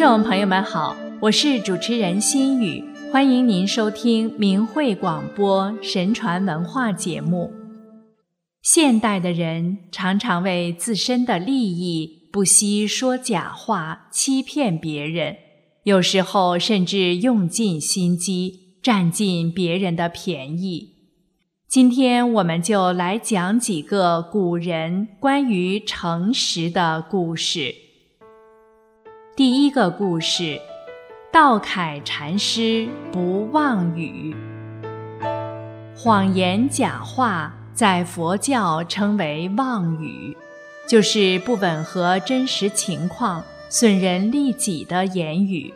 众朋友们好，我是主持人心雨，欢迎您收听明慧广播神传文化节目。现代的人常常为自身的利益不惜说假话，欺骗别人，有时候甚至用尽心机，占尽别人的便宜。今天我们就来讲几个古人关于诚实的故事。第一个故事：道楷禅师不妄语。谎言假话在佛教称为妄语，就是不吻合真实情况、损人利己的言语。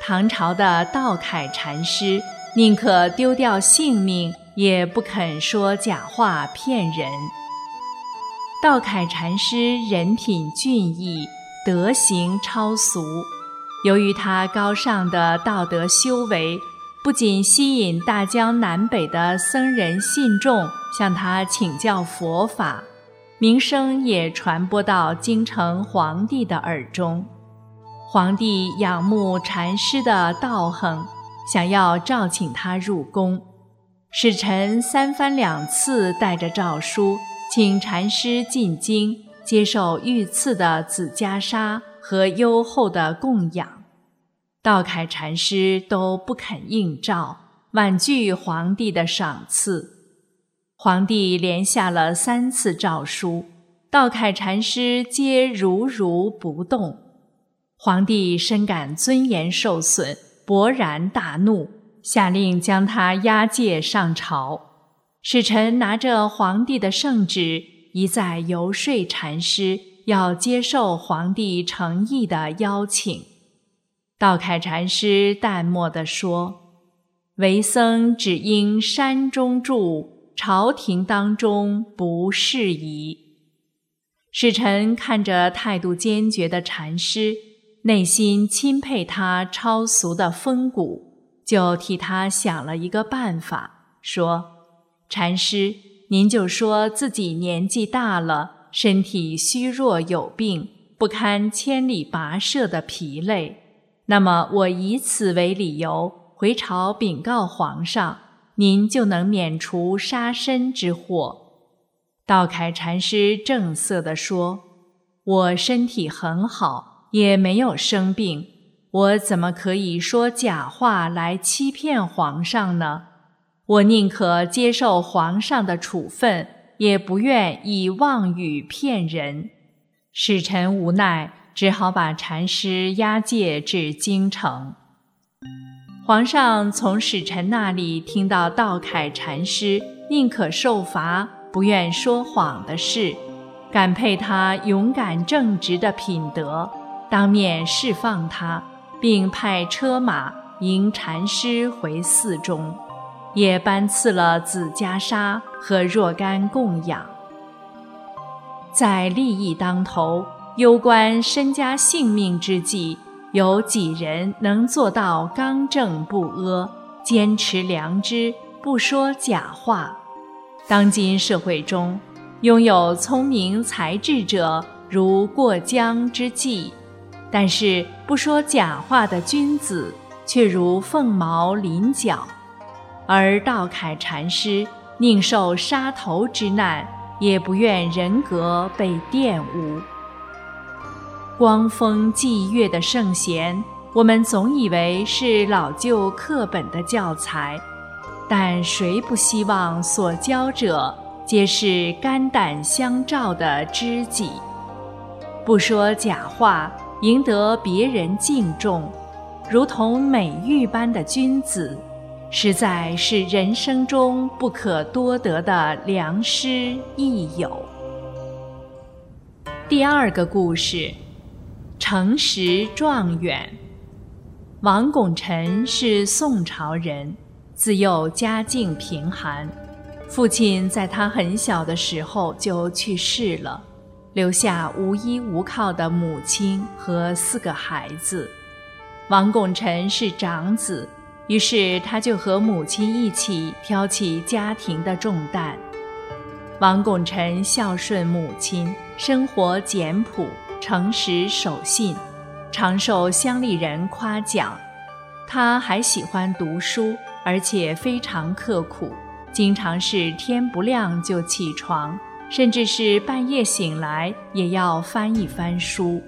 唐朝的道楷禅师宁可丢掉性命，也不肯说假话骗人。道楷禅师人品俊逸。德行超俗，由于他高尚的道德修为，不仅吸引大江南北的僧人信众向他请教佛法，名声也传播到京城皇帝的耳中。皇帝仰慕禅师的道行，想要召请他入宫。使臣三番两次带着诏书，请禅师进京。接受御赐的紫袈裟和优厚的供养，道楷禅师都不肯应召，婉拒皇帝的赏赐。皇帝连下了三次诏书，道楷禅师皆如如不动。皇帝深感尊严受损，勃然大怒，下令将他押解上朝。使臣拿着皇帝的圣旨。一再游说禅师要接受皇帝诚意的邀请，道楷禅师淡漠地说：“为僧只应山中住，朝廷当中不适宜。”使臣看着态度坚决的禅师，内心钦佩他超俗的风骨，就替他想了一个办法，说：“禅师。”您就说自己年纪大了，身体虚弱有病，不堪千里跋涉的疲累。那么我以此为理由回朝禀告皇上，您就能免除杀身之祸。道楷禅师正色地说：“我身体很好，也没有生病，我怎么可以说假话来欺骗皇上呢？”我宁可接受皇上的处分，也不愿以妄语骗人。使臣无奈，只好把禅师押解至京城。皇上从使臣那里听到道楷禅师宁可受罚，不愿说谎的事，感佩他勇敢正直的品德，当面释放他，并派车马迎禅师回寺中。也颁赐了紫袈裟和若干供养。在利益当头、攸关身家性命之际，有几人能做到刚正不阿、坚持良知、不说假话？当今社会中，拥有聪明才智者如过江之鲫，但是不说假话的君子却如凤毛麟角。而道楷禅师宁受杀头之难，也不愿人格被玷污。光风霁月的圣贤，我们总以为是老旧课本的教材，但谁不希望所教者皆是肝胆相照的知己？不说假话，赢得别人敬重，如同美玉般的君子。实在是人生中不可多得的良师益友。第二个故事，诚实状元王拱辰是宋朝人，自幼家境贫寒，父亲在他很小的时候就去世了，留下无依无靠的母亲和四个孩子。王拱辰是长子。于是他就和母亲一起挑起家庭的重担。王拱辰孝顺母亲，生活简朴、诚实守信，常受乡里人夸奖。他还喜欢读书，而且非常刻苦，经常是天不亮就起床，甚至是半夜醒来也要翻一翻书。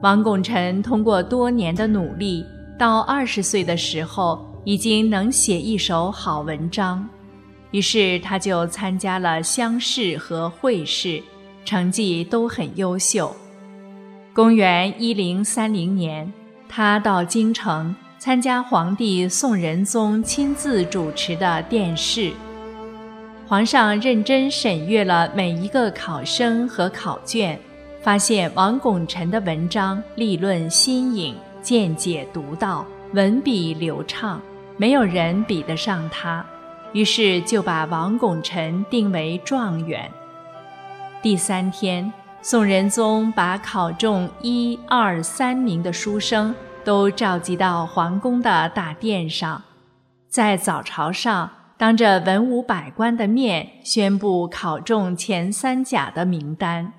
王拱辰通过多年的努力，到二十岁的时候，已经能写一首好文章。于是他就参加了乡试和会试，成绩都很优秀。公元一零三零年，他到京城参加皇帝宋仁宗亲自主持的殿试。皇上认真审阅了每一个考生和考卷，发现王拱辰的文章立论新颖，见解独到，文笔流畅，没有人比得上他。于是就把王拱辰定为状元。第三天，宋仁宗把考中一二三名的书生都召集到皇宫的大殿上，在早朝上当着文武百官的面宣布考中前三甲的名单。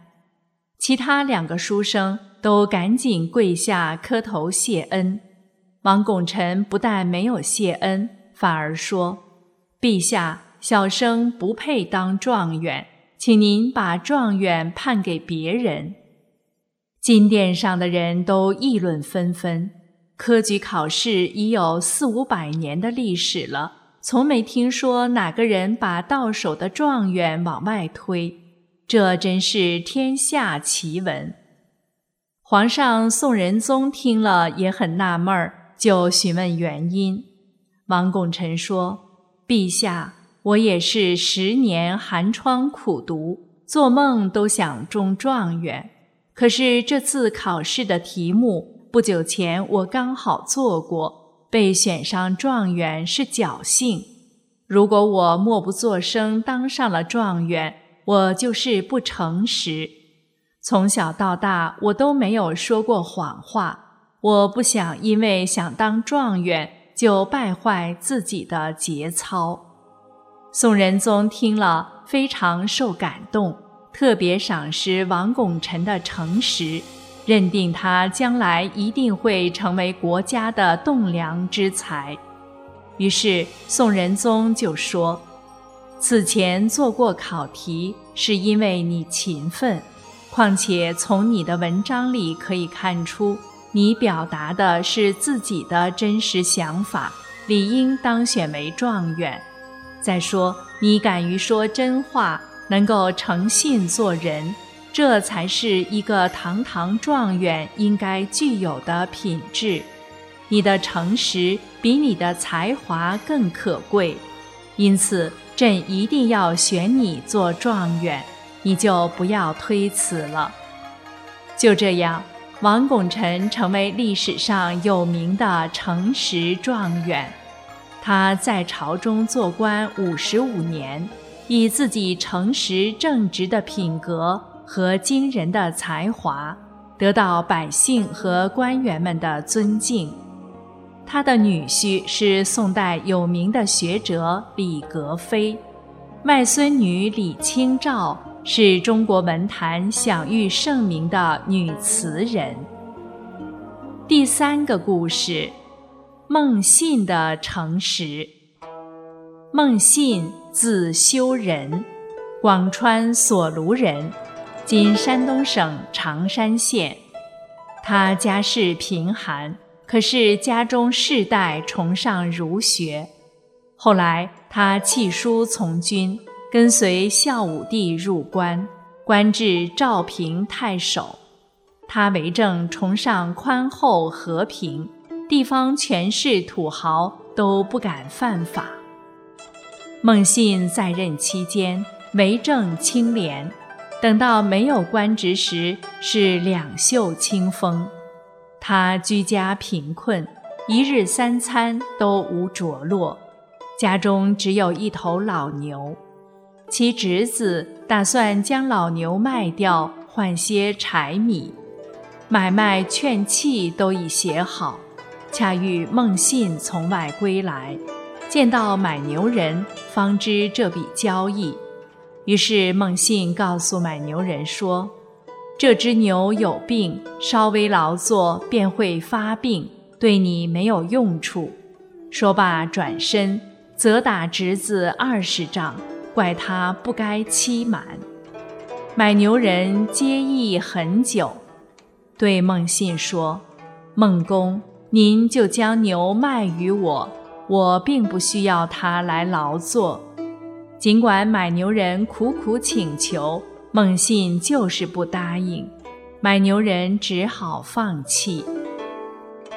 其他两个书生都赶紧跪下磕头谢恩。王拱辰不但没有谢恩，反而说。陛下，小生不配当状元，请您把状元判给别人。金殿上的人都议论纷纷。科举考试已有四五百年的历史了，从没听说哪个人把到手的状元往外推，这真是天下奇闻。皇上宋仁宗听了也很纳闷儿，就询问原因。王拱辰说。陛下，我也是十年寒窗苦读，做梦都想中状元。可是这次考试的题目，不久前我刚好做过，被选上状元是侥幸。如果我默不作声当上了状元，我就是不诚实。从小到大，我都没有说过谎话。我不想因为想当状元。就败坏自己的节操。宋仁宗听了非常受感动，特别赏识王拱辰的诚实，认定他将来一定会成为国家的栋梁之才。于是宋仁宗就说：“此前做过考题，是因为你勤奋，况且从你的文章里可以看出。”你表达的是自己的真实想法，理应当选为状元。再说，你敢于说真话，能够诚信做人，这才是一个堂堂状元应该具有的品质。你的诚实比你的才华更可贵，因此朕一定要选你做状元，你就不要推辞了。就这样。王拱辰成为历史上有名的诚实状元，他在朝中做官五十五年，以自己诚实正直的品格和惊人的才华，得到百姓和官员们的尊敬。他的女婿是宋代有名的学者李格非，外孙女李清照。是中国文坛享誉盛名的女词人。第三个故事，孟信的诚实。孟信字修仁，广川索庐人，今山东省长山县。他家世贫寒，可是家中世代崇尚儒学。后来他弃书从军。跟随孝武帝入关，官至昭平太守。他为政崇尚宽厚和平，地方权势土豪都不敢犯法。孟信在任期间为政清廉，等到没有官职时是两袖清风。他居家贫困，一日三餐都无着落，家中只有一头老牛。其侄子打算将老牛卖掉，换些柴米，买卖劝契都已写好。恰遇孟信从外归来，见到买牛人，方知这笔交易。于是孟信告诉买牛人说：“这只牛有病，稍微劳作便会发病，对你没有用处。”说罢，转身责打侄子二十丈，怪他不该欺瞒。买牛人接意很久，对孟信说：“孟公，您就将牛卖与我，我并不需要他来劳作。”尽管买牛人苦苦请求，孟信就是不答应，买牛人只好放弃。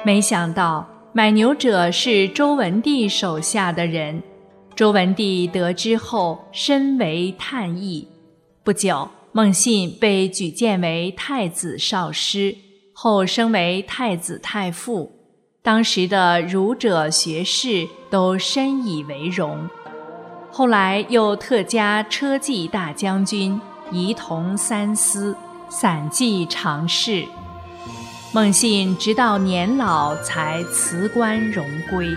没想到买牛者是周文帝手下的人，周文帝得知后深为叹意。不久，孟信被举荐为太子少师，后升为太子太傅。当时的儒者学士都深以为荣。后来又特加车骑大将军、仪同三司、散骑常侍。孟信直到年老才辞官荣归。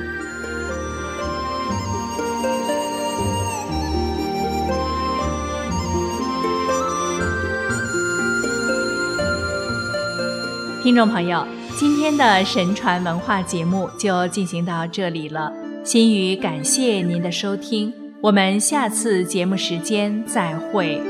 听众朋友，今天的神传文化节目就进行到这里了。心语感谢您的收听。我们下次节目时间再会。